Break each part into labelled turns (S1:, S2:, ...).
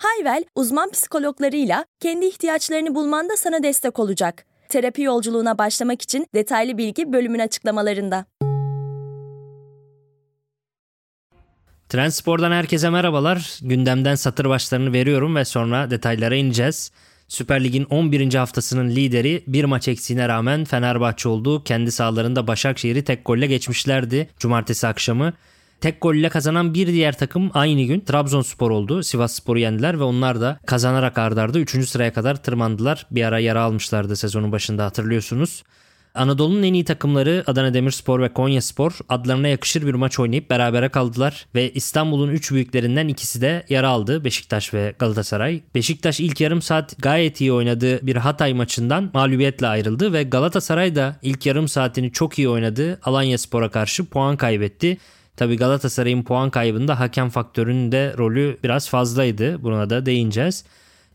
S1: Hayvel, uzman psikologlarıyla kendi ihtiyaçlarını bulmanda sana destek olacak. Terapi yolculuğuna başlamak için detaylı bilgi bölümün açıklamalarında.
S2: Trendspor'dan herkese merhabalar. Gündemden satır başlarını veriyorum ve sonra detaylara ineceğiz. Süper Lig'in 11. haftasının lideri bir maç eksiğine rağmen Fenerbahçe oldu. Kendi sahalarında Başakşehir'i tek golle geçmişlerdi cumartesi akşamı. Tek golle kazanan bir diğer takım aynı gün Trabzonspor oldu. Sivas Spor'u yendiler ve onlar da kazanarak ardarda 3. sıraya kadar tırmandılar. Bir ara yara almışlardı sezonun başında hatırlıyorsunuz. Anadolu'nun en iyi takımları Adana Demirspor ve Konyaspor adlarına yakışır bir maç oynayıp berabere kaldılar ve İstanbul'un 3 büyüklerinden ikisi de yara aldı Beşiktaş ve Galatasaray. Beşiktaş ilk yarım saat gayet iyi oynadığı bir Hatay maçından mağlubiyetle ayrıldı ve Galatasaray da ilk yarım saatini çok iyi oynadı. Alanya Spor'a karşı puan kaybetti. Tabi Galatasaray'ın puan kaybında hakem faktörünün de rolü biraz fazlaydı. Buna da değineceğiz.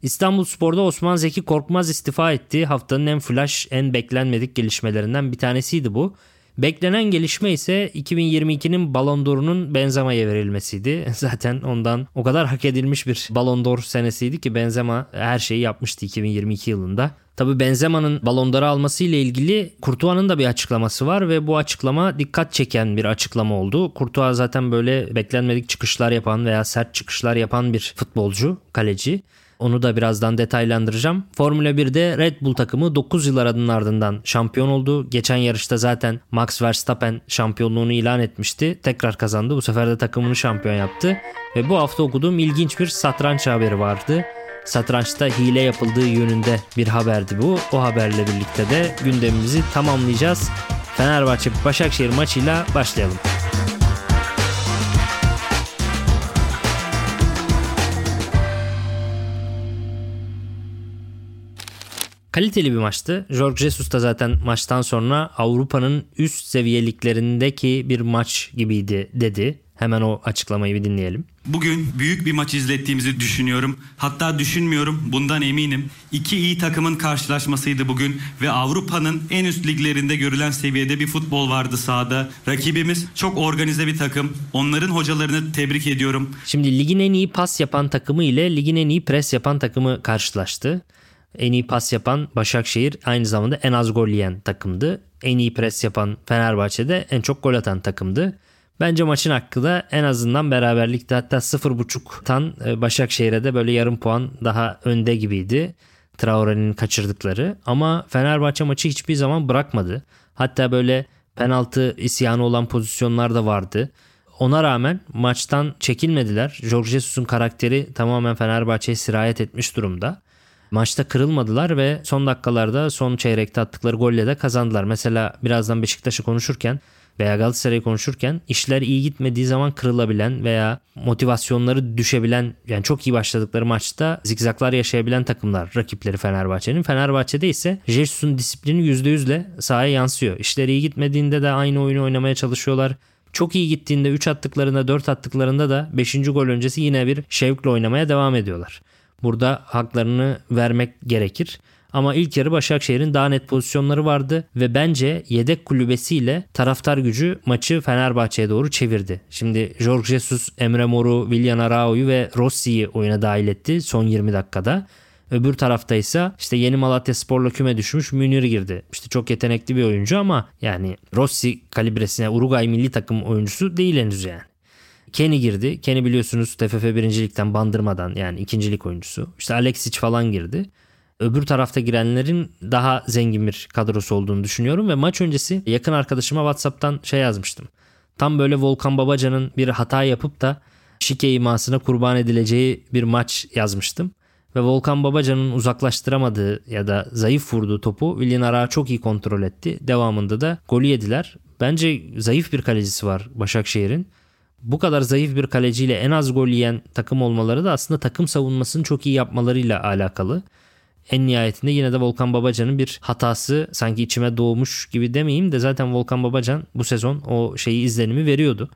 S2: İstanbul Spor'da Osman Zeki Korkmaz istifa etti. Haftanın en flash, en beklenmedik gelişmelerinden bir tanesiydi bu. Beklenen gelişme ise 2022'nin Ballon d'Or'unun Benzema'ya verilmesiydi. Zaten ondan o kadar hak edilmiş bir Ballon d'Or senesiydi ki Benzema her şeyi yapmıştı 2022 yılında. Tabi Benzema'nın Ballon d'Or'u alması ile ilgili Kurtuğa'nın da bir açıklaması var ve bu açıklama dikkat çeken bir açıklama oldu. Kurtuğa zaten böyle beklenmedik çıkışlar yapan veya sert çıkışlar yapan bir futbolcu, kaleci. Onu da birazdan detaylandıracağım. Formula 1'de Red Bull takımı 9 yıl aranın ardından şampiyon oldu. Geçen yarışta zaten Max Verstappen şampiyonluğunu ilan etmişti. Tekrar kazandı. Bu sefer de takımını şampiyon yaptı. Ve bu hafta okuduğum ilginç bir satranç haberi vardı. Satrançta hile yapıldığı yönünde bir haberdi bu. O haberle birlikte de gündemimizi tamamlayacağız. Fenerbahçe Başakşehir maçıyla başlayalım. Kaliteli bir maçtı. Jorge Jesus da zaten maçtan sonra Avrupa'nın üst seviyeliklerindeki bir maç gibiydi dedi. Hemen o açıklamayı bir dinleyelim.
S3: Bugün büyük bir maç izlettiğimizi düşünüyorum. Hatta düşünmüyorum, bundan eminim. İki iyi takımın karşılaşmasıydı bugün ve Avrupa'nın en üst liglerinde görülen seviyede bir futbol vardı sahada. Rakibimiz çok organize bir takım. Onların hocalarını tebrik ediyorum.
S2: Şimdi ligin en iyi pas yapan takımı ile ligin en iyi pres yapan takımı karşılaştı. En iyi pas yapan Başakşehir aynı zamanda en az gol yiyen takımdı. En iyi pres yapan Fenerbahçe'de en çok gol atan takımdı. Bence maçın hakkı da en azından beraberlikte hatta 0.5'tan e, Başakşehir'e de böyle yarım puan daha önde gibiydi. Traore'nin kaçırdıkları ama Fenerbahçe maçı hiçbir zaman bırakmadı. Hatta böyle penaltı isyanı olan pozisyonlar da vardı. Ona rağmen maçtan çekilmediler. Jorge Jesus'un karakteri tamamen Fenerbahçe'ye sirayet etmiş durumda. Maçta kırılmadılar ve son dakikalarda son çeyrekte attıkları golle de kazandılar. Mesela birazdan Beşiktaş'ı konuşurken veya Galatasaray'ı konuşurken işler iyi gitmediği zaman kırılabilen veya motivasyonları düşebilen yani çok iyi başladıkları maçta zikzaklar yaşayabilen takımlar rakipleri Fenerbahçe'nin. Fenerbahçe'de ise Jesus'un disiplini %100'le sahaya yansıyor. İşler iyi gitmediğinde de aynı oyunu oynamaya çalışıyorlar. Çok iyi gittiğinde 3 attıklarında 4 attıklarında da 5. gol öncesi yine bir şevkle oynamaya devam ediyorlar. Burada haklarını vermek gerekir. Ama ilk yarı Başakşehir'in daha net pozisyonları vardı ve bence yedek kulübesiyle taraftar gücü maçı Fenerbahçe'ye doğru çevirdi. Şimdi Jorge Jesus, Emre Mor'u, Willian Arao'yu ve Rossi'yi oyuna dahil etti son 20 dakikada. Öbür tarafta ise işte yeni Malatya Spor'la küme düşmüş Münir girdi. İşte çok yetenekli bir oyuncu ama yani Rossi kalibresine Uruguay milli takım oyuncusu değil henüz yani. Kenny girdi. Kenny biliyorsunuz TFF birincilikten bandırmadan yani ikincilik oyuncusu. İşte Alexic falan girdi. Öbür tarafta girenlerin daha zengin bir kadrosu olduğunu düşünüyorum ve maç öncesi yakın arkadaşıma WhatsApp'tan şey yazmıştım. Tam böyle Volkan Babacan'ın bir hata yapıp da şike imasına kurban edileceği bir maç yazmıştım. Ve Volkan Babacan'ın uzaklaştıramadığı ya da zayıf vurduğu topu Willian Ara çok iyi kontrol etti. Devamında da golü yediler. Bence zayıf bir kalecisi var Başakşehir'in bu kadar zayıf bir kaleciyle en az gol yiyen takım olmaları da aslında takım savunmasını çok iyi yapmalarıyla alakalı. en nihayetinde yine de Volkan Babacan'ın bir hatası sanki içime doğmuş gibi demeyeyim de zaten Volkan Babacan bu sezon o şeyi izlenimi veriyordu.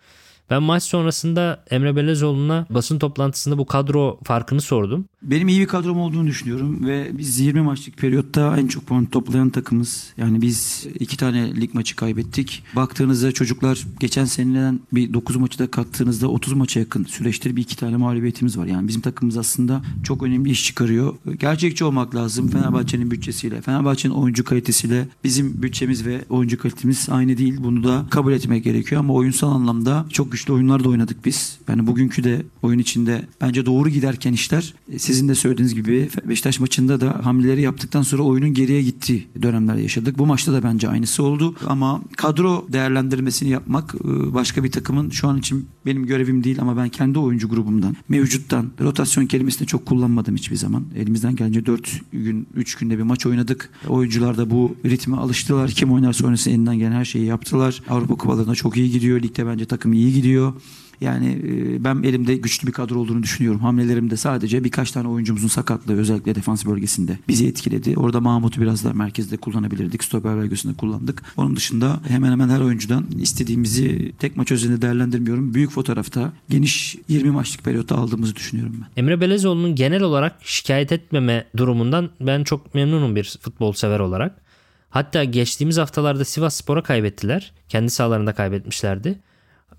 S2: Ben maç sonrasında Emre Belezoğlu'na basın toplantısında bu kadro farkını sordum.
S4: Benim iyi bir kadrom olduğunu düşünüyorum ve biz 20 maçlık periyotta en çok puan toplayan takımız. Yani biz iki tane lig maçı kaybettik. Baktığınızda çocuklar geçen seneden bir 9 maçı da kattığınızda 30 maça yakın süreçte bir iki tane mağlubiyetimiz var. Yani bizim takımımız aslında çok önemli iş çıkarıyor. Gerçekçi olmak lazım. Fenerbahçe'nin bütçesiyle, Fenerbahçe'nin oyuncu kalitesiyle bizim bütçemiz ve oyuncu kalitemiz aynı değil. Bunu da kabul etmek gerekiyor ama oyunsal anlamda çok güçlü oyunlar da oynadık biz. Yani bugünkü de oyun içinde bence doğru giderken işler sizin de söylediğiniz gibi Beşiktaş maçında da hamleleri yaptıktan sonra oyunun geriye gittiği dönemler yaşadık. Bu maçta da bence aynısı oldu. Ama kadro değerlendirmesini yapmak e, başka bir takımın şu an için benim görevim değil ama ben kendi oyuncu grubumdan, mevcuttan rotasyon kelimesini çok kullanmadım hiçbir zaman. Elimizden gelince 4 gün, 3 günde bir maç oynadık. Oyuncular da bu ritme alıştılar. Kim oynarsa oynasın elinden gelen her şeyi yaptılar. Avrupa kupalarında çok iyi gidiyor. Ligde bence takım iyi gidiyor. Yani e, ben elimde güçlü bir kadro olduğunu düşünüyorum. Hamlelerimde sadece birkaç tane oyuncumuzun sakatlığı özellikle defans bölgesinde bizi etkiledi. Orada Mahmut'u biraz daha merkezde kullanabilirdik. Stoper bölgesinde kullandık. Onun dışında hemen hemen her oyuncudan istediğimizi tek maç özelinde değerlendirmiyorum. Büyük fotoğrafta geniş 20 maçlık periyotta aldığımızı düşünüyorum ben.
S2: Emre Belezoğlu'nun genel olarak şikayet etmeme durumundan ben çok memnunum bir futbol sever olarak. Hatta geçtiğimiz haftalarda Sivas Spor'a kaybettiler. Kendi sahalarında kaybetmişlerdi.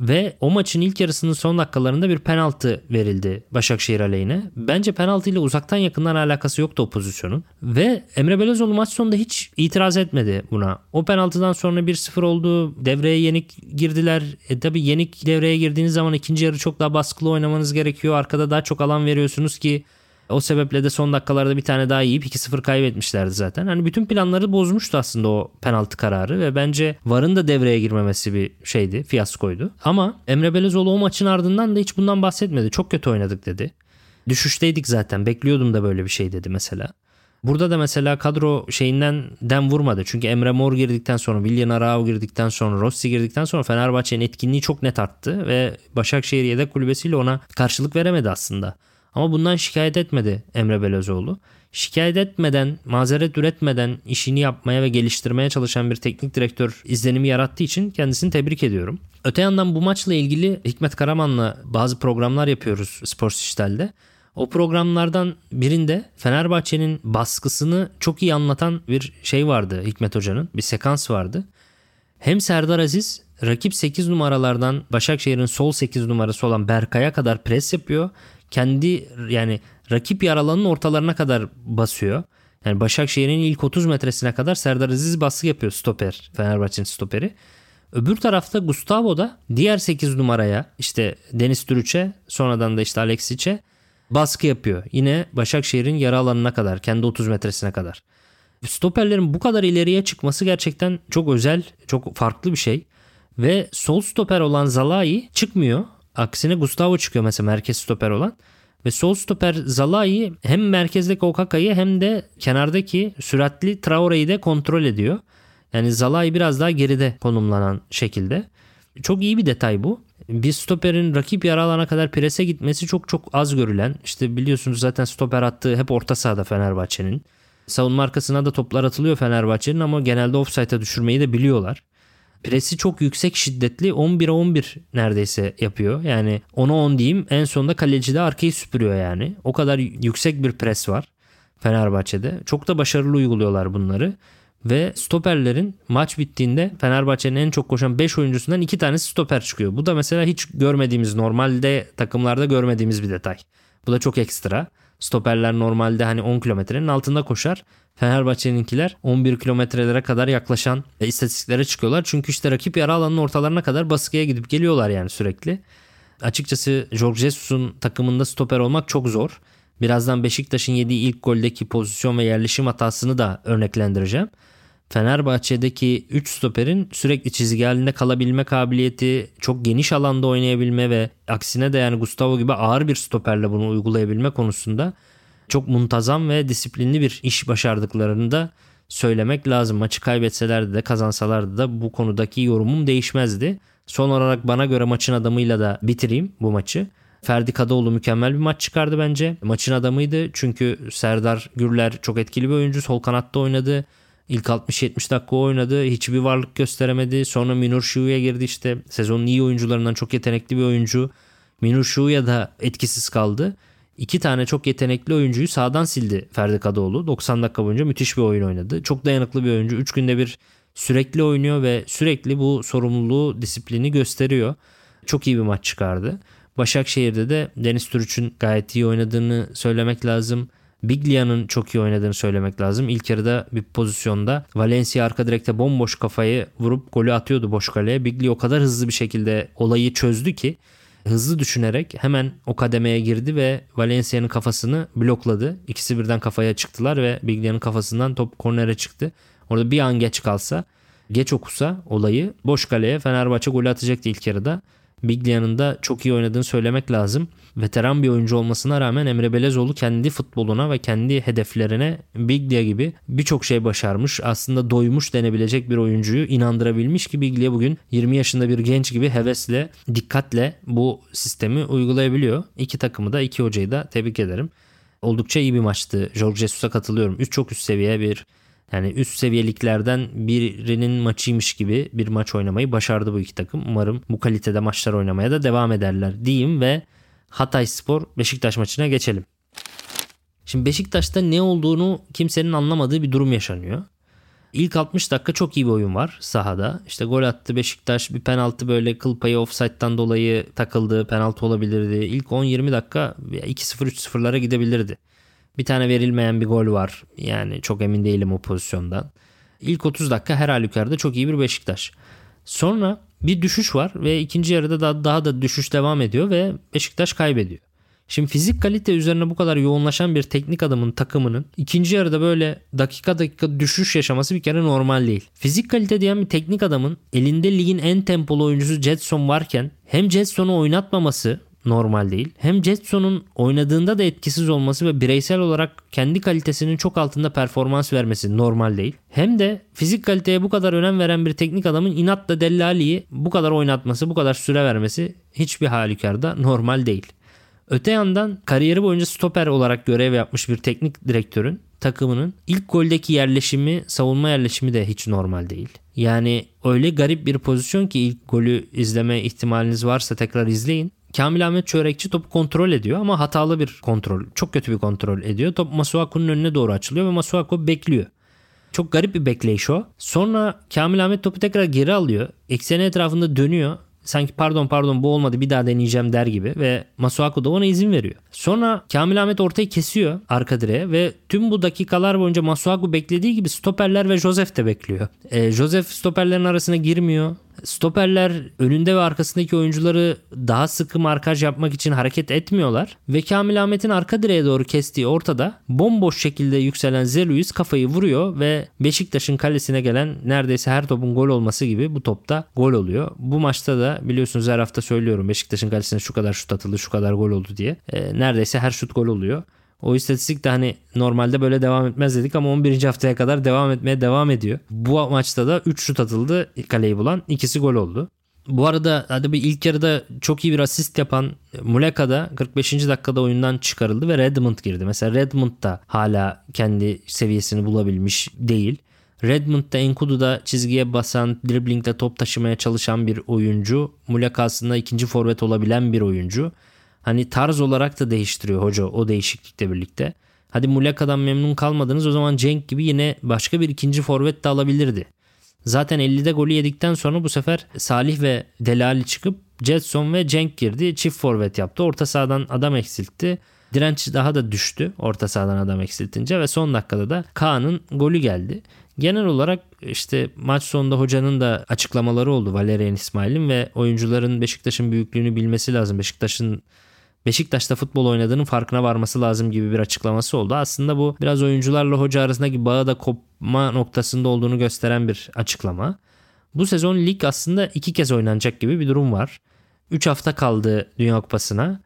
S2: Ve o maçın ilk yarısının son dakikalarında bir penaltı verildi Başakşehir aleyhine. Bence penaltı ile uzaktan yakından alakası yoktu o pozisyonun. Ve Emre Belözoğlu maç sonunda hiç itiraz etmedi buna. O penaltıdan sonra 1-0 oldu. Devreye yenik girdiler. E tabi yenik devreye girdiğiniz zaman ikinci yarı çok daha baskılı oynamanız gerekiyor. Arkada daha çok alan veriyorsunuz ki o sebeple de son dakikalarda bir tane daha yiyip 2-0 kaybetmişlerdi zaten. Hani bütün planları bozmuştu aslında o penaltı kararı ve bence VAR'ın da devreye girmemesi bir şeydi, fiyaskoydu. Ama Emre Belezoğlu o maçın ardından da hiç bundan bahsetmedi. Çok kötü oynadık dedi. Düşüşteydik zaten. Bekliyordum da böyle bir şey dedi mesela. Burada da mesela kadro şeyinden dem vurmadı. Çünkü Emre Mor girdikten sonra, Willian Arao girdikten sonra, Rossi girdikten sonra Fenerbahçe'nin etkinliği çok net arttı ve Başakşehir yedek kulübesiyle ona karşılık veremedi aslında. Ama bundan şikayet etmedi Emre Belözoğlu. Şikayet etmeden, mazeret üretmeden işini yapmaya ve geliştirmeye çalışan bir teknik direktör izlenimi yarattığı için kendisini tebrik ediyorum. Öte yandan bu maçla ilgili Hikmet Karaman'la bazı programlar yapıyoruz Spor Dijital'de. O programlardan birinde Fenerbahçe'nin baskısını çok iyi anlatan bir şey vardı Hikmet Hoca'nın. Bir sekans vardı. Hem Serdar Aziz rakip 8 numaralardan Başakşehir'in sol 8 numarası olan Berkay'a kadar pres yapıyor kendi yani rakip yer alanının ortalarına kadar basıyor. Yani Başakşehir'in ilk 30 metresine kadar Serdar Aziz baskı yapıyor stoper. Fenerbahçe'nin stoperi. Öbür tarafta Gustavo da diğer 8 numaraya işte Deniz Türüç'e sonradan da işte Alexic'e baskı yapıyor. Yine Başakşehir'in yarı alanına kadar kendi 30 metresine kadar. Stoperlerin bu kadar ileriye çıkması gerçekten çok özel, çok farklı bir şey. Ve sol stoper olan Zalai çıkmıyor Aksine Gustavo çıkıyor mesela merkez stoper olan. Ve sol stoper Zalai hem merkezdeki Okaka'yı hem de kenardaki süratli Traore'yi de kontrol ediyor. Yani Zalai biraz daha geride konumlanan şekilde. Çok iyi bir detay bu. Bir stoperin rakip yarı alana kadar prese gitmesi çok çok az görülen. İşte biliyorsunuz zaten stoper attığı hep orta sahada Fenerbahçe'nin. Savunma arkasına da toplar atılıyor Fenerbahçe'nin ama genelde offside'a düşürmeyi de biliyorlar. Presi çok yüksek şiddetli 11'e 11 neredeyse yapıyor. Yani 10'a 10 diyeyim en sonunda kaleci de arkayı süpürüyor yani. O kadar yüksek bir pres var Fenerbahçe'de. Çok da başarılı uyguluyorlar bunları. Ve stoperlerin maç bittiğinde Fenerbahçe'nin en çok koşan 5 oyuncusundan 2 tanesi stoper çıkıyor. Bu da mesela hiç görmediğimiz normalde takımlarda görmediğimiz bir detay. Bu da çok ekstra. Stoperler normalde hani 10 kilometrenin altında koşar. Fenerbahçe'ninkiler 11 kilometrelere kadar yaklaşan e, istatistiklere çıkıyorlar. Çünkü işte rakip yara alanının ortalarına kadar baskıya gidip geliyorlar yani sürekli. Açıkçası Jorge Jesus'un takımında stoper olmak çok zor. Birazdan Beşiktaş'ın yediği ilk goldeki pozisyon ve yerleşim hatasını da örneklendireceğim. Fenerbahçe'deki 3 stoperin sürekli çizgi halinde kalabilme kabiliyeti, çok geniş alanda oynayabilme ve aksine de yani Gustavo gibi ağır bir stoperle bunu uygulayabilme konusunda çok muntazam ve disiplinli bir iş başardıklarını da söylemek lazım. Maçı kaybetselerdi de kazansalardı da bu konudaki yorumum değişmezdi. Son olarak bana göre maçın adamıyla da bitireyim bu maçı. Ferdi Kadıoğlu mükemmel bir maç çıkardı bence. Maçın adamıydı çünkü Serdar Gürler çok etkili bir oyuncu. Sol kanatta oynadı. İlk 60-70 dakika oynadı. Hiçbir varlık gösteremedi. Sonra Minur Şu'ya girdi işte. Sezonun iyi oyuncularından çok yetenekli bir oyuncu. Minur Şu'ya da etkisiz kaldı. İki tane çok yetenekli oyuncuyu sağdan sildi Ferdi Kadıoğlu. 90 dakika boyunca müthiş bir oyun oynadı. Çok dayanıklı bir oyuncu. 3 günde bir sürekli oynuyor ve sürekli bu sorumluluğu, disiplini gösteriyor. Çok iyi bir maç çıkardı. Başakşehir'de de Deniz Türüç'ün gayet iyi oynadığını söylemek lazım. Biglia'nın çok iyi oynadığını söylemek lazım. İlk yarıda bir pozisyonda Valencia arka direkte bomboş kafayı vurup golü atıyordu boş kaleye. Biglia o kadar hızlı bir şekilde olayı çözdü ki hızlı düşünerek hemen o kademeye girdi ve Valencia'nın kafasını blokladı. İkisi birden kafaya çıktılar ve Biglia'nın kafasından top kornere çıktı. Orada bir an geç kalsa, geç okusa olayı boş kaleye Fenerbahçe golü atacaktı ilk yarıda. Biglia'nın da çok iyi oynadığını söylemek lazım. Veteran bir oyuncu olmasına rağmen Emre Belezoğlu kendi futboluna ve kendi hedeflerine Biglia gibi birçok şey başarmış. Aslında doymuş denebilecek bir oyuncuyu inandırabilmiş ki Biglia bugün 20 yaşında bir genç gibi hevesle, dikkatle bu sistemi uygulayabiliyor. İki takımı da iki hocayı da tebrik ederim. Oldukça iyi bir maçtı. Jorge Jesus'a katılıyorum. Üst çok üst seviye bir yani üst seviyeliklerden birinin maçıymış gibi bir maç oynamayı başardı bu iki takım. Umarım bu kalitede maçlar oynamaya da devam ederler diyeyim ve Hatay Spor Beşiktaş maçına geçelim. Şimdi Beşiktaş'ta ne olduğunu kimsenin anlamadığı bir durum yaşanıyor. İlk 60 dakika çok iyi bir oyun var sahada. İşte gol attı Beşiktaş bir penaltı böyle kıl payı offside'dan dolayı takıldı. Penaltı olabilirdi. İlk 10-20 dakika 2-0 3-0'lara gidebilirdi. Bir tane verilmeyen bir gol var. Yani çok emin değilim o pozisyondan. İlk 30 dakika her halükarda çok iyi bir Beşiktaş. Sonra bir düşüş var ve ikinci yarıda da daha da düşüş devam ediyor ve Beşiktaş kaybediyor. Şimdi fizik kalite üzerine bu kadar yoğunlaşan bir teknik adamın takımının ikinci yarıda böyle dakika dakika düşüş yaşaması bir kere normal değil. Fizik kalite diyen bir teknik adamın elinde ligin en tempolu oyuncusu Jetson varken hem Jetson'u oynatmaması normal değil. Hem Jetson'un oynadığında da etkisiz olması ve bireysel olarak kendi kalitesinin çok altında performans vermesi normal değil. Hem de fizik kaliteye bu kadar önem veren bir teknik adamın inatla Dellali'yi bu kadar oynatması, bu kadar süre vermesi hiçbir halükarda normal değil. Öte yandan kariyeri boyunca stoper olarak görev yapmış bir teknik direktörün takımının ilk goldeki yerleşimi, savunma yerleşimi de hiç normal değil. Yani öyle garip bir pozisyon ki ilk golü izleme ihtimaliniz varsa tekrar izleyin. Kamil Ahmet Çörekçi topu kontrol ediyor ama hatalı bir kontrol. Çok kötü bir kontrol ediyor. Top Masuaku'nun önüne doğru açılıyor ve Masuaku bekliyor. Çok garip bir bekleyiş o. Sonra Kamil Ahmet topu tekrar geri alıyor. Ekseni etrafında dönüyor sanki pardon pardon bu olmadı bir daha deneyeceğim der gibi ve Masuaku da ona izin veriyor. Sonra Kamil Ahmet ortayı kesiyor arka direğe ve tüm bu dakikalar boyunca Masuaku beklediği gibi stoperler ve Josef de bekliyor. E, Josef stoperlerin arasına girmiyor. Stoperler önünde ve arkasındaki oyuncuları daha sıkı markaj yapmak için hareket etmiyorlar ve Kamil Ahmet'in arka direğe doğru kestiği ortada bomboş şekilde yükselen Zeluis kafayı vuruyor ve Beşiktaş'ın kalesine gelen neredeyse her topun gol olması gibi bu topta gol oluyor. Bu maçta da biliyorsunuz her hafta söylüyorum Beşiktaş'ın kalesine şu kadar şut atıldı şu kadar gol oldu diye. E, neredeyse her şut gol oluyor. O istatistik de hani normalde böyle devam etmez dedik ama 11. haftaya kadar devam etmeye devam ediyor. Bu maçta da 3 şut atıldı kaleyi bulan. ikisi gol oldu. Bu arada hadi bir ilk yarıda çok iyi bir asist yapan Muleka da 45. dakikada oyundan çıkarıldı ve Redmond girdi. Mesela Redmond da hala kendi seviyesini bulabilmiş değil. Redmond da Enkudu'da çizgiye basan, dribblingde top taşımaya çalışan bir oyuncu. Muleka aslında ikinci forvet olabilen bir oyuncu. Hani tarz olarak da değiştiriyor hoca o değişiklikle birlikte. Hadi Muleka'dan memnun kalmadınız o zaman Cenk gibi yine başka bir ikinci forvet de alabilirdi. Zaten 50'de golü yedikten sonra bu sefer Salih ve Delali çıkıp Jetson ve Cenk girdi. Çift forvet yaptı. Orta sahadan adam eksiltti. Direnç daha da düştü orta sahadan adam eksiltince ve son dakikada da Kaan'ın golü geldi. Genel olarak işte maç sonunda hocanın da açıklamaları oldu Valerian İsmail'in ve oyuncuların Beşiktaş'ın büyüklüğünü bilmesi lazım. Beşiktaş'ın Beşiktaş'ta futbol oynadığının farkına varması lazım gibi bir açıklaması oldu. Aslında bu biraz oyuncularla hoca arasındaki bağı da kopma noktasında olduğunu gösteren bir açıklama. Bu sezon lig aslında iki kez oynanacak gibi bir durum var. 3 hafta kaldı Dünya Kupası'na.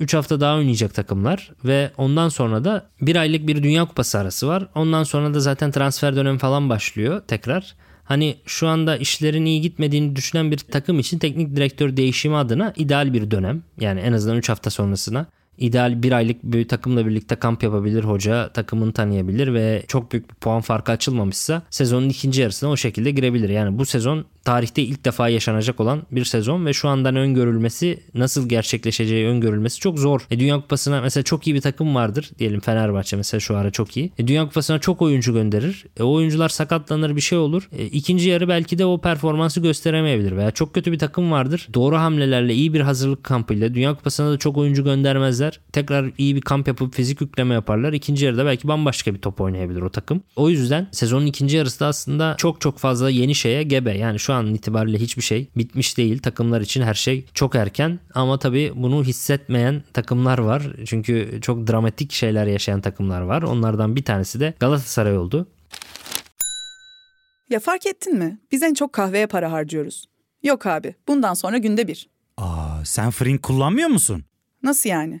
S2: 3 hafta daha oynayacak takımlar ve ondan sonra da bir aylık bir Dünya Kupası arası var. Ondan sonra da zaten transfer dönemi falan başlıyor tekrar. Hani şu anda işlerin iyi gitmediğini düşünen bir takım için teknik direktör değişimi adına ideal bir dönem. Yani en azından 3 hafta sonrasına ideal bir aylık bir takımla birlikte kamp yapabilir hoca takımını tanıyabilir ve çok büyük bir puan farkı açılmamışsa sezonun ikinci yarısına o şekilde girebilir. Yani bu sezon tarihte ilk defa yaşanacak olan bir sezon ve şu andan öngörülmesi nasıl gerçekleşeceği öngörülmesi çok zor. E, Dünya Kupası'na mesela çok iyi bir takım vardır. Diyelim Fenerbahçe mesela şu ara çok iyi. E, Dünya Kupası'na çok oyuncu gönderir. E, o oyuncular sakatlanır bir şey olur. E, ikinci yarı belki de o performansı gösteremeyebilir veya çok kötü bir takım vardır. Doğru hamlelerle iyi bir hazırlık kampıyla Dünya Kupası'na da çok oyuncu göndermezler. Tekrar iyi bir kamp yapıp fizik yükleme yaparlar. İkinci yarıda belki bambaşka bir top oynayabilir o takım. O yüzden sezonun ikinci yarısı da aslında çok çok fazla yeni şeye gebe. Yani şu an itibariyle hiçbir şey bitmiş değil. Takımlar için her şey çok erken ama tabii bunu hissetmeyen takımlar var. Çünkü çok dramatik şeyler yaşayan takımlar var. Onlardan bir tanesi de Galatasaray oldu.
S5: Ya fark ettin mi? Biz en çok kahveye para harcıyoruz. Yok abi, bundan sonra günde bir.
S6: Aa, sen Frink kullanmıyor musun?
S5: Nasıl yani?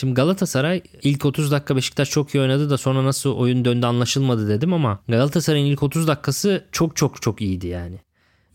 S2: Şimdi Galatasaray ilk 30 dakika Beşiktaş çok iyi oynadı da sonra nasıl oyun döndü anlaşılmadı dedim ama Galatasaray'ın ilk 30 dakikası çok çok çok iyiydi yani.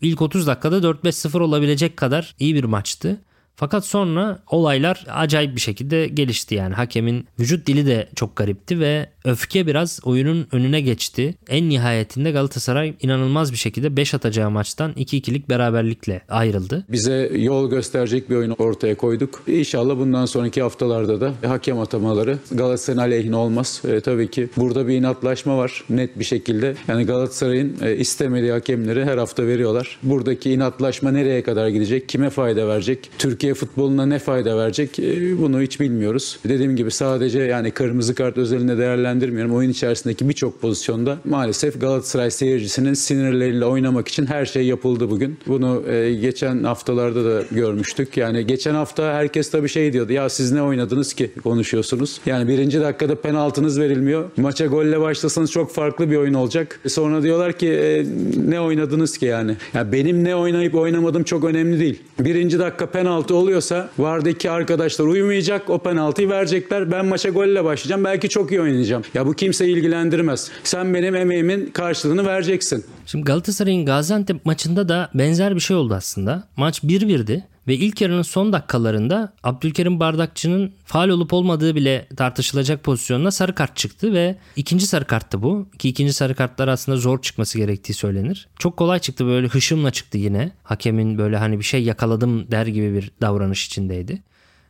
S2: İlk 30 dakikada 4-5-0 olabilecek kadar iyi bir maçtı. Fakat sonra olaylar acayip bir şekilde gelişti yani. Hakemin vücut dili de çok garipti ve öfke biraz oyunun önüne geçti. En nihayetinde Galatasaray inanılmaz bir şekilde 5 atacağı maçtan 2-2'lik beraberlikle ayrıldı.
S7: Bize yol gösterecek bir oyun ortaya koyduk. İnşallah bundan sonraki haftalarda da hakem atamaları Galatasaray'ın aleyhine olmaz. E, tabii ki burada bir inatlaşma var net bir şekilde. Yani Galatasaray'ın e, istemediği hakemleri her hafta veriyorlar. Buradaki inatlaşma nereye kadar gidecek? Kime fayda verecek? Türkiye futboluna ne fayda verecek? E, bunu hiç bilmiyoruz. Dediğim gibi sadece yani kırmızı kart özelinde değerlendirmiyorum. Oyun içerisindeki birçok pozisyonda maalesef Galatasaray seyircisinin sinirleriyle oynamak için her şey yapıldı bugün. Bunu e, geçen haftalarda da görmüştük. Yani geçen hafta herkes tabii şey diyordu. Ya siz ne oynadınız ki konuşuyorsunuz. Yani birinci dakikada penaltınız verilmiyor. Maça golle başlasanız çok farklı bir oyun olacak. Sonra diyorlar ki e, ne oynadınız ki yani. Ya benim ne oynayıp oynamadım çok önemli değil. Birinci dakika penaltı oluyorsa vardaki arkadaşlar uyumayacak. O penaltıyı verecekler. Ben maça golle başlayacağım. Belki çok iyi oynayacağım. Ya bu kimseyi ilgilendirmez. Sen benim emeğimin karşılığını vereceksin.
S2: Şimdi Galatasaray'ın Gaziantep maçında da benzer bir şey oldu aslında. Maç 1-1'di ve ilk yarının son dakikalarında Abdülkerim Bardakçı'nın faal olup olmadığı bile tartışılacak pozisyonuna sarı kart çıktı ve ikinci sarı karttı bu. Ki ikinci sarı kartlar aslında zor çıkması gerektiği söylenir. Çok kolay çıktı böyle hışımla çıktı yine. Hakemin böyle hani bir şey yakaladım der gibi bir davranış içindeydi.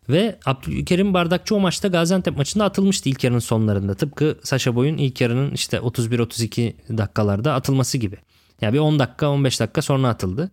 S2: Ve Abdülkerim Bardakçı o maçta Gaziantep maçında atılmıştı ilk yarının sonlarında. Tıpkı Saşa Boy'un ilk yarının işte 31-32 dakikalarda atılması gibi. Yani bir 10 dakika 15 dakika sonra atıldı.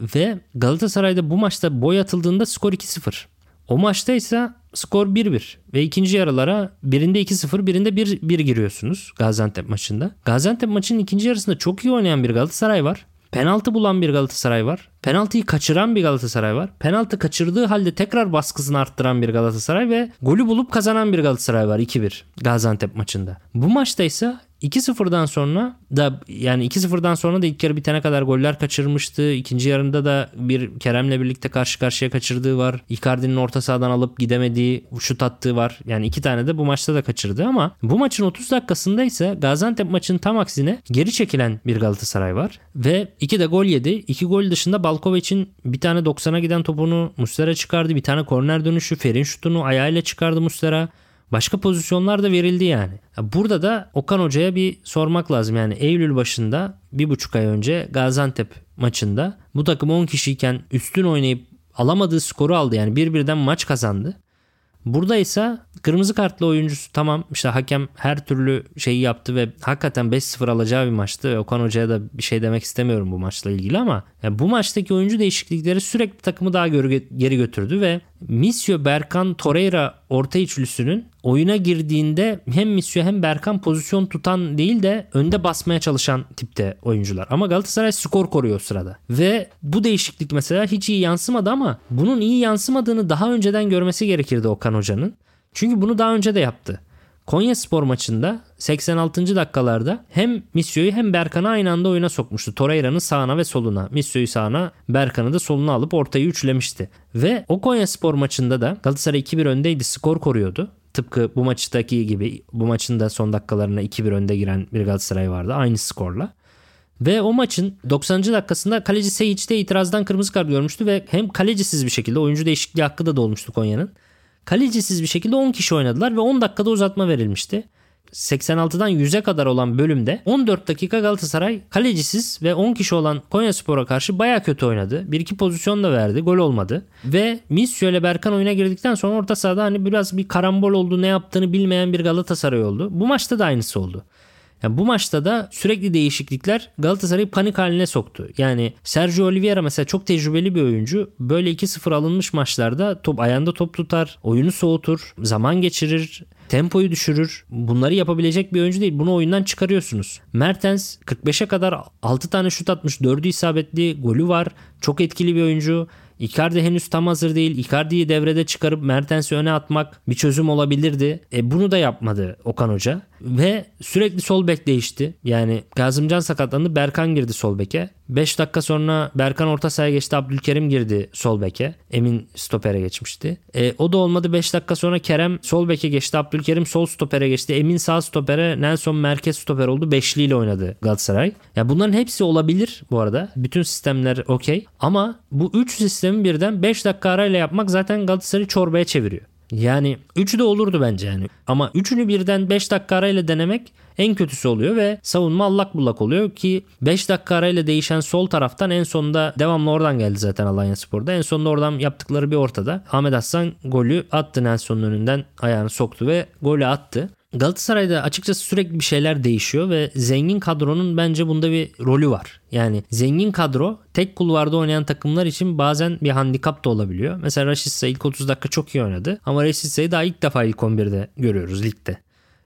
S2: Ve Galatasaray'da bu maçta boy atıldığında skor 2-0. O maçta ise skor 1-1 ve ikinci yarılara birinde 2-0 birinde 1-1 giriyorsunuz Gaziantep maçında. Gaziantep maçının ikinci yarısında çok iyi oynayan bir Galatasaray var. Penaltı bulan bir Galatasaray var. Penaltıyı kaçıran bir Galatasaray var. Penaltı kaçırdığı halde tekrar baskısını arttıran bir Galatasaray ve golü bulup kazanan bir Galatasaray var 2-1 Gaziantep maçında. Bu maçta ise 2-0'dan sonra da yani 2-0'dan sonra da ilk yarı bitene kadar goller kaçırmıştı. İkinci yarında da bir Kerem'le birlikte karşı karşıya kaçırdığı var. Icardi'nin orta sahadan alıp gidemediği şut attığı var. Yani iki tane de bu maçta da kaçırdı ama bu maçın 30 dakikasında ise Gaziantep maçının tam aksine geri çekilen bir Galatasaray var. Ve iki de gol yedi. İki gol dışında Balkovic'in bir tane 90'a giden topunu Muslera çıkardı. Bir tane korner dönüşü Fer'in şutunu ayağıyla çıkardı Muslera. Başka pozisyonlar da verildi yani. Burada da Okan Hoca'ya bir sormak lazım. Yani Eylül başında bir buçuk ay önce Gaziantep maçında bu takım 10 kişiyken üstün oynayıp alamadığı skoru aldı. Yani bir maç kazandı. Burada ise kırmızı kartlı oyuncusu tamam işte hakem her türlü şeyi yaptı ve hakikaten 5-0 alacağı bir maçtı. Okan Hoca'ya da bir şey demek istemiyorum bu maçla ilgili ama bu maçtaki oyuncu değişiklikleri sürekli takımı daha geri götürdü ve Misio Berkan Torreira orta üçlüsünün oyuna girdiğinde hem Misio hem Berkan pozisyon tutan değil de önde basmaya çalışan tipte oyuncular. Ama Galatasaray skor koruyor sırada. Ve bu değişiklik mesela hiç iyi yansımadı ama bunun iyi yansımadığını daha önceden görmesi gerekirdi Okan Hoca'nın. Çünkü bunu daha önce de yaptı. Konya Spor maçında 86. dakikalarda hem Misyo'yu hem Berkan'ı aynı anda oyuna sokmuştu. Torreira'nın sağına ve soluna. Misyo'yu sağına, Berkan'ı da soluna alıp ortayı üçlemişti. Ve o Konya Spor maçında da Galatasaray 2-1 öndeydi. Skor koruyordu. Tıpkı bu maçtaki gibi bu maçın da son dakikalarına 2-1 önde giren bir Galatasaray vardı. Aynı skorla. Ve o maçın 90. dakikasında kaleci Seyic de itirazdan kırmızı kart görmüştü ve hem kalecisiz bir şekilde oyuncu değişikliği hakkı da dolmuştu Konya'nın. Kalecisiz bir şekilde 10 kişi oynadılar ve 10 dakikada uzatma verilmişti. 86'dan 100'e kadar olan bölümde 14 dakika Galatasaray kalecisiz ve 10 kişi olan Konya Spor'a karşı baya kötü oynadı. Bir iki pozisyon da verdi. Gol olmadı. Ve Misio ile Berkan oyuna girdikten sonra orta sahada hani biraz bir karambol oldu. Ne yaptığını bilmeyen bir Galatasaray oldu. Bu maçta da aynısı oldu. Yani bu maçta da sürekli değişiklikler Galatasaray'ı panik haline soktu. Yani Sergio Oliveira mesela çok tecrübeli bir oyuncu. Böyle 2-0 alınmış maçlarda top ayağında top tutar, oyunu soğutur, zaman geçirir, tempoyu düşürür. Bunları yapabilecek bir oyuncu değil. Bunu oyundan çıkarıyorsunuz. Mertens 45'e kadar 6 tane şut atmış. 4'ü isabetli. Golü var. Çok etkili bir oyuncu. Icardi henüz tam hazır değil. Icardi'yi devrede çıkarıp Mertens'i öne atmak bir çözüm olabilirdi. E bunu da yapmadı Okan Hoca. Ve sürekli sol bek değişti. Yani Kazımcan sakatlandı. Berkan girdi sol beke. 5 dakika sonra Berkan orta sahaya geçti. Abdülkerim girdi sol beke. Emin stopere geçmişti. E, o da olmadı. 5 dakika sonra Kerem sol beke geçti. Abdülkerim sol stopere geçti. Emin sağ stopere. Nelson merkez stoper oldu. Beşliyle oynadı Galatasaray. Ya bunların hepsi olabilir bu arada. Bütün sistemler okey. Ama bu 3 sistemi birden 5 dakika arayla yapmak zaten Galatasaray'ı çorbaya çeviriyor. Yani üçü de olurdu bence yani. Ama üçünü birden 5 dakika arayla denemek en kötüsü oluyor ve savunma allak bullak oluyor ki 5 dakika arayla değişen sol taraftan en sonunda devamlı oradan geldi zaten Alanya Spor'da. En sonunda oradan yaptıkları bir ortada. Ahmet Aslan golü attı Nelson'un önünden ayağını soktu ve golü attı. Galatasaray'da açıkçası sürekli bir şeyler değişiyor ve zengin kadronun bence bunda bir rolü var. Yani zengin kadro tek kulvarda oynayan takımlar için bazen bir handikap da olabiliyor. Mesela Rashica ilk 30 dakika çok iyi oynadı ama Rashica'yı daha ilk defa ilk 11'de görüyoruz ligde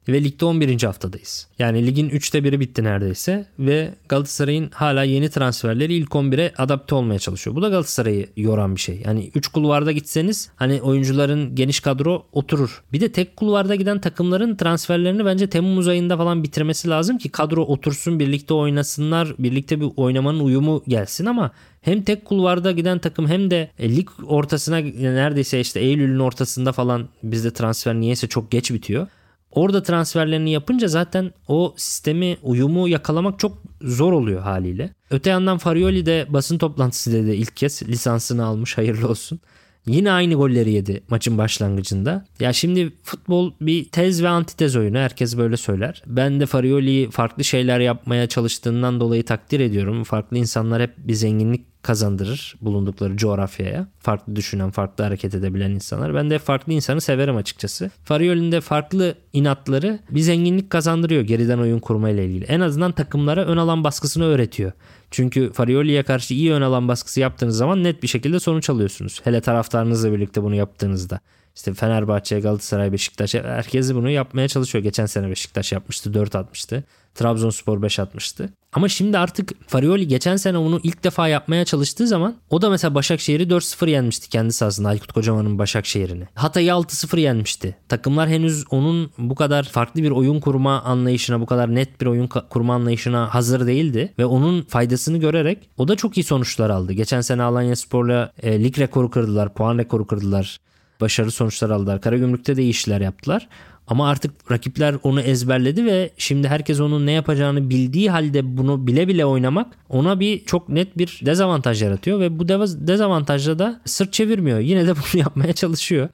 S2: ve ligde 11. haftadayız. Yani ligin 3'te biri bitti neredeyse ve Galatasaray'ın hala yeni transferleri ilk 11'e adapte olmaya çalışıyor. Bu da Galatasaray'ı yoran bir şey. Yani 3 kulvarda gitseniz hani oyuncuların geniş kadro oturur. Bir de tek kulvarda giden takımların transferlerini bence Temmuz ayında falan bitirmesi lazım ki kadro otursun birlikte oynasınlar. Birlikte bir oynamanın uyumu gelsin ama hem tek kulvarda giden takım hem de e, lig ortasına neredeyse işte Eylül'ün ortasında falan bizde transfer niyeyse çok geç bitiyor. Orada transferlerini yapınca zaten o sistemi uyumu yakalamak çok zor oluyor haliyle. Öte yandan Farioli de basın toplantısı dedi ilk kez lisansını almış hayırlı olsun. Yine aynı golleri yedi maçın başlangıcında. Ya şimdi futbol bir tez ve antitez oyunu. Herkes böyle söyler. Ben de Farioli'yi farklı şeyler yapmaya çalıştığından dolayı takdir ediyorum. Farklı insanlar hep bir zenginlik kazandırır bulundukları coğrafyaya. Farklı düşünen, farklı hareket edebilen insanlar. Ben de farklı insanı severim açıkçası. Farioli'nin de farklı inatları bir zenginlik kazandırıyor geriden oyun kurmayla ilgili. En azından takımlara ön alan baskısını öğretiyor. Çünkü Farioli'ye karşı iyi ön alan baskısı yaptığınız zaman net bir şekilde sonuç alıyorsunuz. Hele taraftarınızla birlikte bunu yaptığınızda. İşte Fenerbahçe, Galatasaray, Beşiktaş herkesi bunu yapmaya çalışıyor. Geçen sene Beşiktaş yapmıştı, 4 atmıştı. Trabzonspor 5 atmıştı. Ama şimdi artık Farioli geçen sene onu ilk defa yapmaya çalıştığı zaman o da mesela Başakşehir'i 4-0 yenmişti kendi sahasında Aykut Kocaman'ın Başakşehir'ini. Hatay'ı 6-0 yenmişti. Takımlar henüz onun bu kadar farklı bir oyun kurma anlayışına, bu kadar net bir oyun kurma anlayışına hazır değildi ve onun faydasını görerek o da çok iyi sonuçlar aldı. Geçen sene Alanya Spor'la e, lig rekoru kırdılar, puan rekoru kırdılar. Başarılı sonuçlar aldılar. Karagümrük'te de iyi işler yaptılar. Ama artık rakipler onu ezberledi ve şimdi herkes onun ne yapacağını bildiği halde bunu bile bile oynamak ona bir çok net bir dezavantaj yaratıyor ve bu dezavantajla da sırt çevirmiyor. Yine de bunu yapmaya çalışıyor.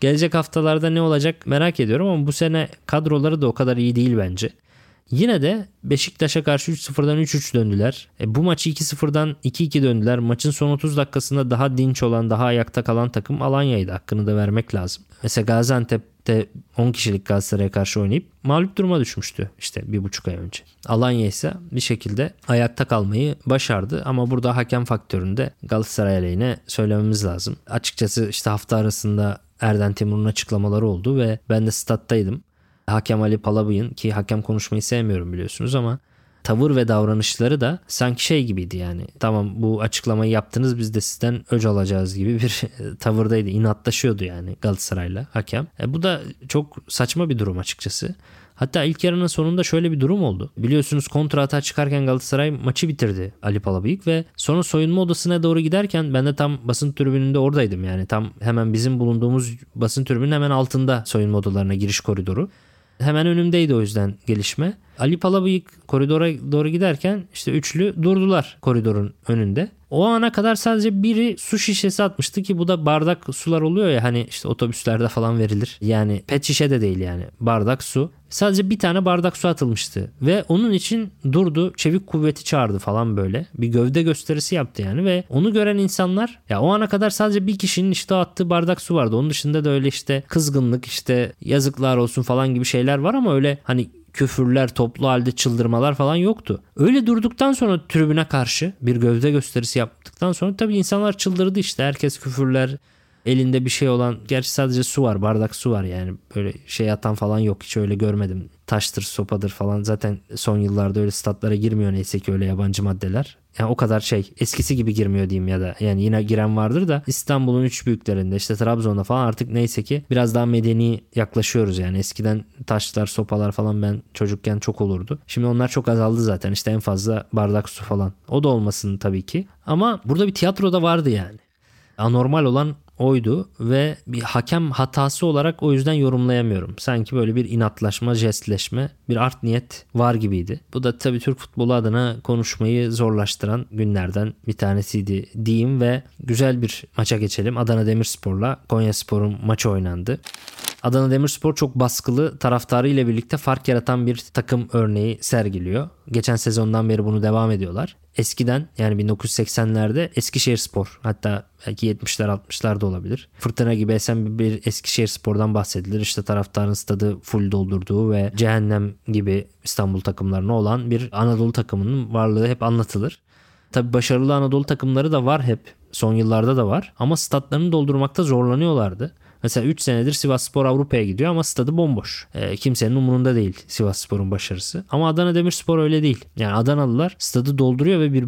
S2: Gelecek haftalarda ne olacak merak ediyorum ama bu sene kadroları da o kadar iyi değil bence. Yine de Beşiktaş'a karşı 3-0'dan 3-3 döndüler. E, bu maçı 2-0'dan 2-2 döndüler. Maçın son 30 dakikasında daha dinç olan, daha ayakta kalan takım Alanya'ydı. Hakkını da vermek lazım. Mesela Gaziantep'te 10 kişilik Galatasaray'a karşı oynayıp mağlup duruma düşmüştü işte bir buçuk ay önce. Alanya ise bir şekilde ayakta kalmayı başardı ama burada hakem faktöründe Galatasaray aleyhine söylememiz lazım. Açıkçası işte hafta arasında Erden Timur'un açıklamaları oldu ve ben de stat'taydım. Hakem Ali Palabıyık'ın ki hakem konuşmayı sevmiyorum biliyorsunuz ama tavır ve davranışları da sanki şey gibiydi yani. Tamam bu açıklamayı yaptınız biz de sizden öc alacağız gibi bir tavırdaydı. İnatlaşıyordu yani Galatasaray'la hakem. E, bu da çok saçma bir durum açıkçası. Hatta ilk yarının sonunda şöyle bir durum oldu. Biliyorsunuz kontra atağa çıkarken Galatasaray maçı bitirdi Ali Palabıyık ve sonra soyunma odasına doğru giderken ben de tam basın tribününde oradaydım yani. Tam hemen bizim bulunduğumuz basın tribünün hemen altında soyunma odalarına giriş koridoru. Hemen önümdeydi o yüzden gelişme. Ali Palabıyık koridora doğru giderken işte üçlü durdular koridorun önünde. O ana kadar sadece biri su şişesi atmıştı ki bu da bardak sular oluyor ya hani işte otobüslerde falan verilir. Yani pet şişe de değil yani bardak su. Sadece bir tane bardak su atılmıştı ve onun için durdu çevik kuvveti çağırdı falan böyle. Bir gövde gösterisi yaptı yani ve onu gören insanlar ya o ana kadar sadece bir kişinin işte attığı bardak su vardı. Onun dışında da öyle işte kızgınlık işte yazıklar olsun falan gibi şeyler var ama öyle hani küfürler, toplu halde çıldırmalar falan yoktu. Öyle durduktan sonra tribüne karşı bir gövde gösterisi yaptıktan sonra tabii insanlar çıldırdı işte. Herkes küfürler, elinde bir şey olan gerçi sadece su var bardak su var yani. Böyle şey atan falan yok hiç öyle görmedim. Taştır sopadır falan. Zaten son yıllarda öyle statlara girmiyor neyse ki öyle yabancı maddeler. Yani o kadar şey eskisi gibi girmiyor diyeyim ya da. Yani yine giren vardır da İstanbul'un üç büyüklerinde işte Trabzon'da falan artık neyse ki biraz daha medeni yaklaşıyoruz yani. Eskiden taşlar sopalar falan ben çocukken çok olurdu. Şimdi onlar çok azaldı zaten. İşte en fazla bardak su falan. O da olmasın tabii ki. Ama burada bir tiyatro da vardı yani. Anormal olan oydu ve bir hakem hatası olarak o yüzden yorumlayamıyorum. Sanki böyle bir inatlaşma, jestleşme, bir art niyet var gibiydi. Bu da tabii Türk futbolu adına konuşmayı zorlaştıran günlerden bir tanesiydi diyeyim ve güzel bir maça geçelim. Adana Demirspor'la Konyaspor'un maçı oynandı. Adana Demirspor çok baskılı taraftarı ile birlikte fark yaratan bir takım örneği sergiliyor. Geçen sezondan beri bunu devam ediyorlar. Eskiden yani 1980'lerde Eskişehir Spor hatta belki 70'ler 60'lar da olabilir. Fırtına gibi esen bir Eskişehir bahsedilir. İşte taraftarın stadı full doldurduğu ve cehennem gibi İstanbul takımlarına olan bir Anadolu takımının varlığı hep anlatılır. Tabi başarılı Anadolu takımları da var hep. Son yıllarda da var. Ama statlarını doldurmakta zorlanıyorlardı. Mesela 3 senedir Sivas Spor Avrupa'ya gidiyor ama stadı bomboş. E, kimsenin umurunda değil Sivas Spor'un başarısı. Ama Adana Demirspor öyle değil. Yani Adanalılar stadı dolduruyor ve bir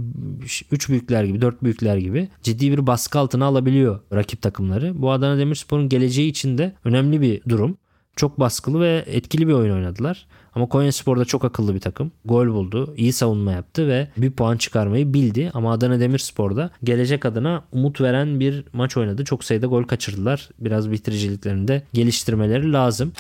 S2: 3 büyükler gibi 4 büyükler gibi ciddi bir baskı altına alabiliyor rakip takımları. Bu Adana Demirspor'un geleceği için de önemli bir durum. Çok baskılı ve etkili bir oyun oynadılar. Ama Konya Spor'da çok akıllı bir takım. Gol buldu, iyi savunma yaptı ve bir puan çıkarmayı bildi. Ama Adana Demirspor'da gelecek adına umut veren bir maç oynadı. Çok sayıda gol kaçırdılar. Biraz bitiriciliklerini de geliştirmeleri lazım.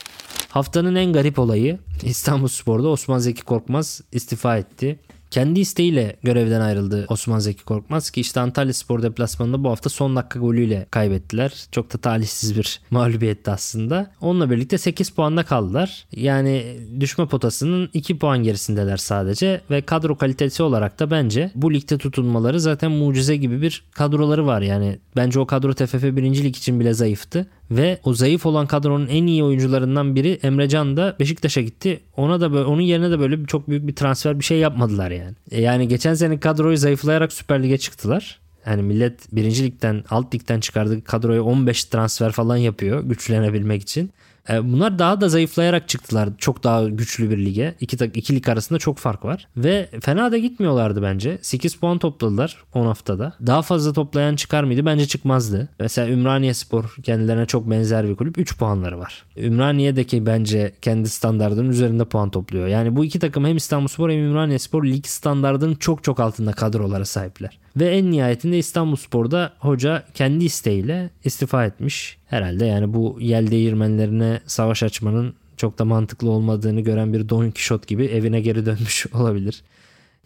S2: Haftanın en garip olayı İstanbul Spor'da Osman Zeki Korkmaz istifa etti. Kendi isteğiyle görevden ayrıldı Osman Zeki Korkmaz ki işte Antalya Spor deplasmanında bu hafta son dakika golüyle kaybettiler. Çok da talihsiz bir mağlubiyetti aslında. Onunla birlikte 8 puanda kaldılar. Yani düşme potasının 2 puan gerisindeler sadece ve kadro kalitesi olarak da bence bu ligde tutunmaları zaten mucize gibi bir kadroları var. Yani bence o kadro TFF 1. Lig için bile zayıftı. Ve o zayıf olan kadronun en iyi oyuncularından biri Emrecan da Beşiktaş'a gitti. Ona da böyle, onun yerine de böyle çok büyük bir transfer bir şey yapmadılar yani. E yani geçen sene kadroyu zayıflayarak Süper Lig'e çıktılar. Yani millet birinci ligden alt ligden çıkardığı kadroya 15 transfer falan yapıyor güçlenebilmek için. E, bunlar daha da zayıflayarak çıktılar. Çok daha güçlü bir lige. İki, iki lig arasında çok fark var. Ve fena da gitmiyorlardı bence. 8 puan topladılar 10 haftada. Daha fazla toplayan çıkar mıydı? Bence çıkmazdı. Mesela Ümraniye Spor kendilerine çok benzer bir kulüp. 3 puanları var. Ümraniye'deki bence kendi standartının üzerinde puan topluyor. Yani bu iki takım hem İstanbul Spor hem Ümraniye Spor lig standartının çok çok altında kadrolara sahipler. Ve en nihayetinde İstanbul Spor'da hoca kendi isteğiyle istifa etmiş. Herhalde yani bu yel değirmenlerine savaş açmanın çok da mantıklı olmadığını gören bir Don Kişot gibi evine geri dönmüş olabilir.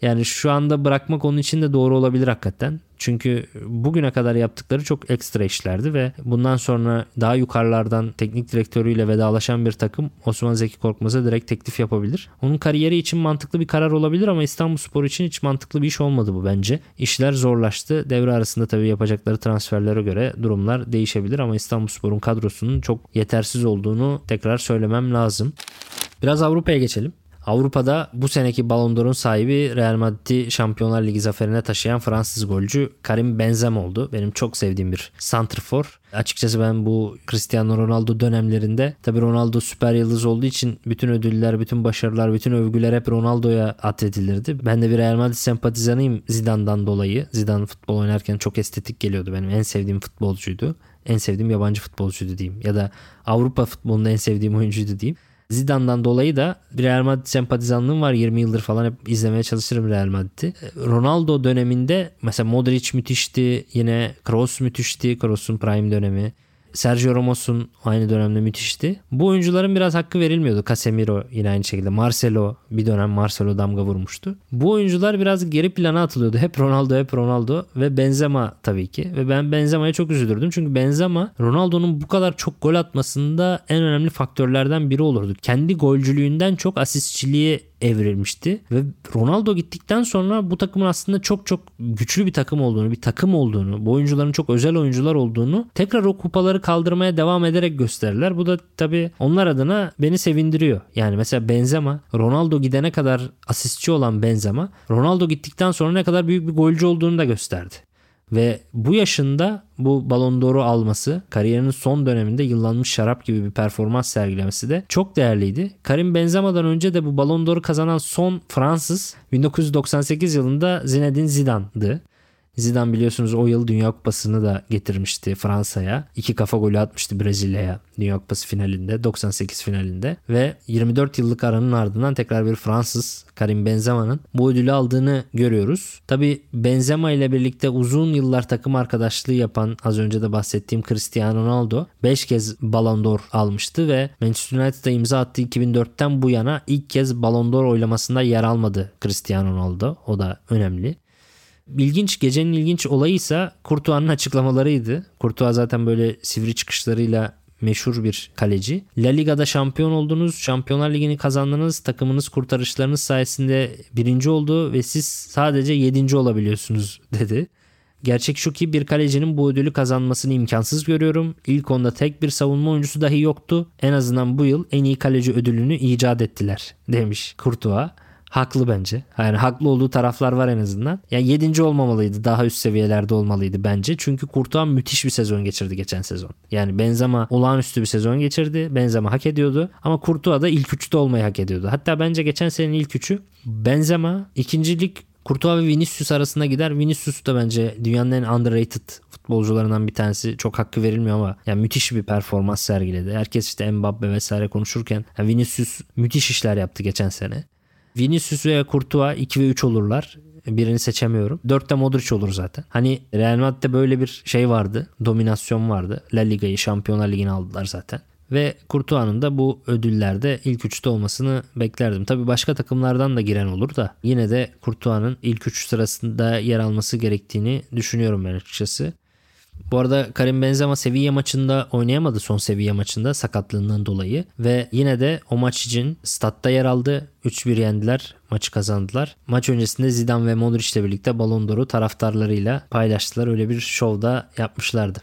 S2: Yani şu anda bırakmak onun için de doğru olabilir hakikaten. Çünkü bugüne kadar yaptıkları çok ekstra işlerdi ve bundan sonra daha yukarılardan teknik direktörüyle vedalaşan bir takım Osman Zeki Korkmaz'a direkt teklif yapabilir. Onun kariyeri için mantıklı bir karar olabilir ama İstanbul Spor için hiç mantıklı bir iş olmadı bu bence. İşler zorlaştı. Devre arasında tabii yapacakları transferlere göre durumlar değişebilir ama İstanbul Spor'un kadrosunun çok yetersiz olduğunu tekrar söylemem lazım. Biraz Avrupa'ya geçelim. Avrupa'da bu seneki Ballon d'Or'un sahibi Real Madrid'i Şampiyonlar Ligi zaferine taşıyan Fransız golcü Karim Benzema oldu. Benim çok sevdiğim bir santrfor. Açıkçası ben bu Cristiano Ronaldo dönemlerinde tabi Ronaldo süper yıldız olduğu için bütün ödüller, bütün başarılar, bütün övgüler hep Ronaldo'ya atfedilirdi. Ben de bir Real Madrid sempatizanıyım Zidane'dan dolayı. Zidane futbol oynarken çok estetik geliyordu benim. En sevdiğim futbolcuydu. En sevdiğim yabancı futbolcuydu diyeyim. Ya da Avrupa futbolunda en sevdiğim oyuncuydu diyeyim. Zidane'dan dolayı da Real Madrid sempatizanlığım var. 20 yıldır falan hep izlemeye çalışırım Real Madrid'i. Ronaldo döneminde mesela Modric müthişti. Yine Kroos müthişti. Kroos'un prime dönemi. Sergio Ramos'un aynı dönemde müthişti. Bu oyuncuların biraz hakkı verilmiyordu. Casemiro yine aynı şekilde. Marcelo bir dönem Marcelo damga vurmuştu. Bu oyuncular biraz geri plana atılıyordu. Hep Ronaldo hep Ronaldo ve Benzema tabii ki. Ve ben Benzema'ya çok üzülürdüm. Çünkü Benzema Ronaldo'nun bu kadar çok gol atmasında en önemli faktörlerden biri olurdu. Kendi golcülüğünden çok asistçiliğe evrilmişti ve Ronaldo gittikten sonra bu takımın aslında çok çok güçlü bir takım olduğunu, bir takım olduğunu, bu oyuncuların çok özel oyuncular olduğunu tekrar o kupaları kaldırmaya devam ederek gösterirler. Bu da tabii onlar adına beni sevindiriyor. Yani mesela Benzema, Ronaldo gidene kadar asistçi olan Benzema, Ronaldo gittikten sonra ne kadar büyük bir golcü olduğunu da gösterdi. Ve bu yaşında bu Ballon d'Or'u alması, kariyerinin son döneminde yıllanmış şarap gibi bir performans sergilemesi de çok değerliydi. Karim Benzema'dan önce de bu Ballon d'Or'u kazanan son Fransız 1998 yılında Zinedine Zidane'dı. Zidane biliyorsunuz o yıl Dünya Kupası'nı da getirmişti Fransa'ya. İki kafa golü atmıştı Brezilya'ya Dünya Kupası finalinde 98 finalinde ve 24 yıllık aranın ardından tekrar bir Fransız Karim Benzema'nın bu ödülü aldığını görüyoruz. Tabi Benzema ile birlikte uzun yıllar takım arkadaşlığı yapan az önce de bahsettiğim Cristiano Ronaldo 5 kez Ballon d'Or almıştı ve Manchester United'a imza attığı 2004'ten bu yana ilk kez Ballon d'Or oylamasında yer almadı Cristiano Ronaldo. O da önemli. İlginç gecenin ilginç olayı ise Kurtuğa'nın açıklamalarıydı. Kurtuğa zaten böyle sivri çıkışlarıyla meşhur bir kaleci. La Liga'da şampiyon oldunuz, Şampiyonlar Ligi'ni kazandınız, takımınız kurtarışlarınız sayesinde birinci oldu ve siz sadece yedinci olabiliyorsunuz dedi. Gerçek şu ki bir kalecinin bu ödülü kazanmasını imkansız görüyorum. İlk onda tek bir savunma oyuncusu dahi yoktu. En azından bu yıl en iyi kaleci ödülünü icat ettiler demiş Kurtuğa. Haklı bence. Yani haklı olduğu taraflar var en azından. Yani 7. olmamalıydı. Daha üst seviyelerde olmalıydı bence. Çünkü Kurtuğan müthiş bir sezon geçirdi geçen sezon. Yani Benzema olağanüstü bir sezon geçirdi. Benzema hak ediyordu. Ama Kurtuğa da ilk üçte olmayı hak ediyordu. Hatta bence geçen senenin ilk üçü Benzema, ikincilik Kurtuğa ve Vinicius arasında gider. Vinicius da bence dünyanın en underrated futbolcularından bir tanesi. Çok hakkı verilmiyor ama yani müthiş bir performans sergiledi. Herkes işte Mbappe vesaire konuşurken yani Vinicius müthiş işler yaptı geçen sene. Vinicius ve Courtois 2 ve 3 olurlar. Birini seçemiyorum. 4'te Modric olur zaten. Hani Real Madrid'de böyle bir şey vardı. Dominasyon vardı. La Liga'yı, Şampiyonlar Ligi'ni aldılar zaten. Ve Courtois'un da bu ödüllerde ilk üçte olmasını beklerdim. Tabii başka takımlardan da giren olur da yine de Courtois'un ilk üç sırasında yer alması gerektiğini düşünüyorum ben açıkçası. Bu arada Karim Benzema Sevilla maçında oynayamadı son Sevilla maçında sakatlığından dolayı ve yine de o maç için statta yer aldı. 3-1 yendiler, maçı kazandılar. Maç öncesinde Zidane ve Modric ile birlikte Ballon d'Or'u taraftarlarıyla paylaştılar. Öyle bir şovda yapmışlardı.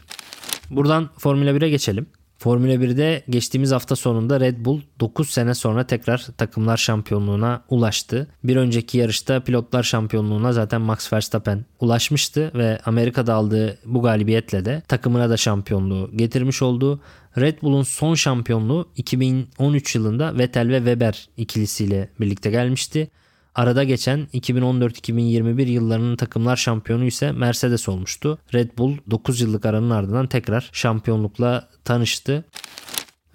S2: Buradan Formula 1'e geçelim. Formula 1'de geçtiğimiz hafta sonunda Red Bull 9 sene sonra tekrar takımlar şampiyonluğuna ulaştı. Bir önceki yarışta pilotlar şampiyonluğuna zaten Max Verstappen ulaşmıştı ve Amerika'da aldığı bu galibiyetle de takımına da şampiyonluğu getirmiş oldu. Red Bull'un son şampiyonluğu 2013 yılında Vettel ve Weber ikilisiyle birlikte gelmişti. Arada geçen 2014-2021 yıllarının takımlar şampiyonu ise Mercedes olmuştu. Red Bull 9 yıllık aranın ardından tekrar şampiyonlukla tanıştı.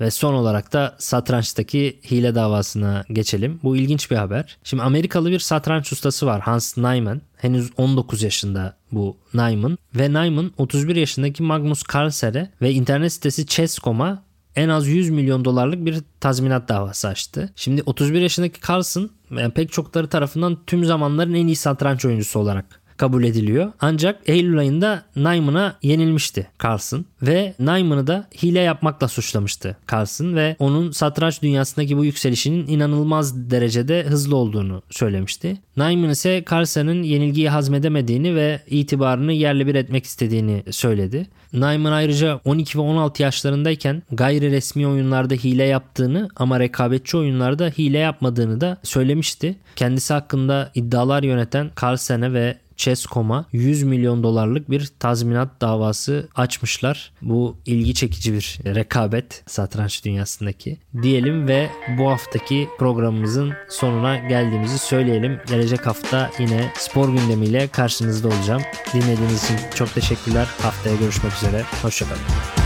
S2: Ve son olarak da satrançtaki hile davasına geçelim. Bu ilginç bir haber. Şimdi Amerikalı bir satranç ustası var Hans Neumann. Henüz 19 yaşında bu Neumann. Ve Neumann 31 yaşındaki Magnus Carlsen'e ve internet sitesi Chess.com'a en az 100 milyon dolarlık bir tazminat davası açtı. Şimdi 31 yaşındaki Carlson yani pek çokları tarafından tüm zamanların en iyi satranç oyuncusu olarak kabul ediliyor. Ancak Eylül ayında Nyman'a yenilmişti Carlson ve Nyman'ı da hile yapmakla suçlamıştı Carlson ve onun satranç dünyasındaki bu yükselişinin inanılmaz derecede hızlı olduğunu söylemişti. Nyman ise Carlson'ın yenilgiyi hazmedemediğini ve itibarını yerle bir etmek istediğini söyledi. Nyman ayrıca 12 ve 16 yaşlarındayken gayri resmi oyunlarda hile yaptığını ama rekabetçi oyunlarda hile yapmadığını da söylemişti. Kendisi hakkında iddialar yöneten Carlsen'e ve Chess.com'a 100 milyon dolarlık bir tazminat davası açmışlar. Bu ilgi çekici bir rekabet satranç dünyasındaki. Diyelim ve bu haftaki programımızın sonuna geldiğimizi söyleyelim. Gelecek hafta yine spor gündemiyle karşınızda olacağım. Dinlediğiniz için çok teşekkürler. Haftaya görüşmek üzere. Hoşçakalın.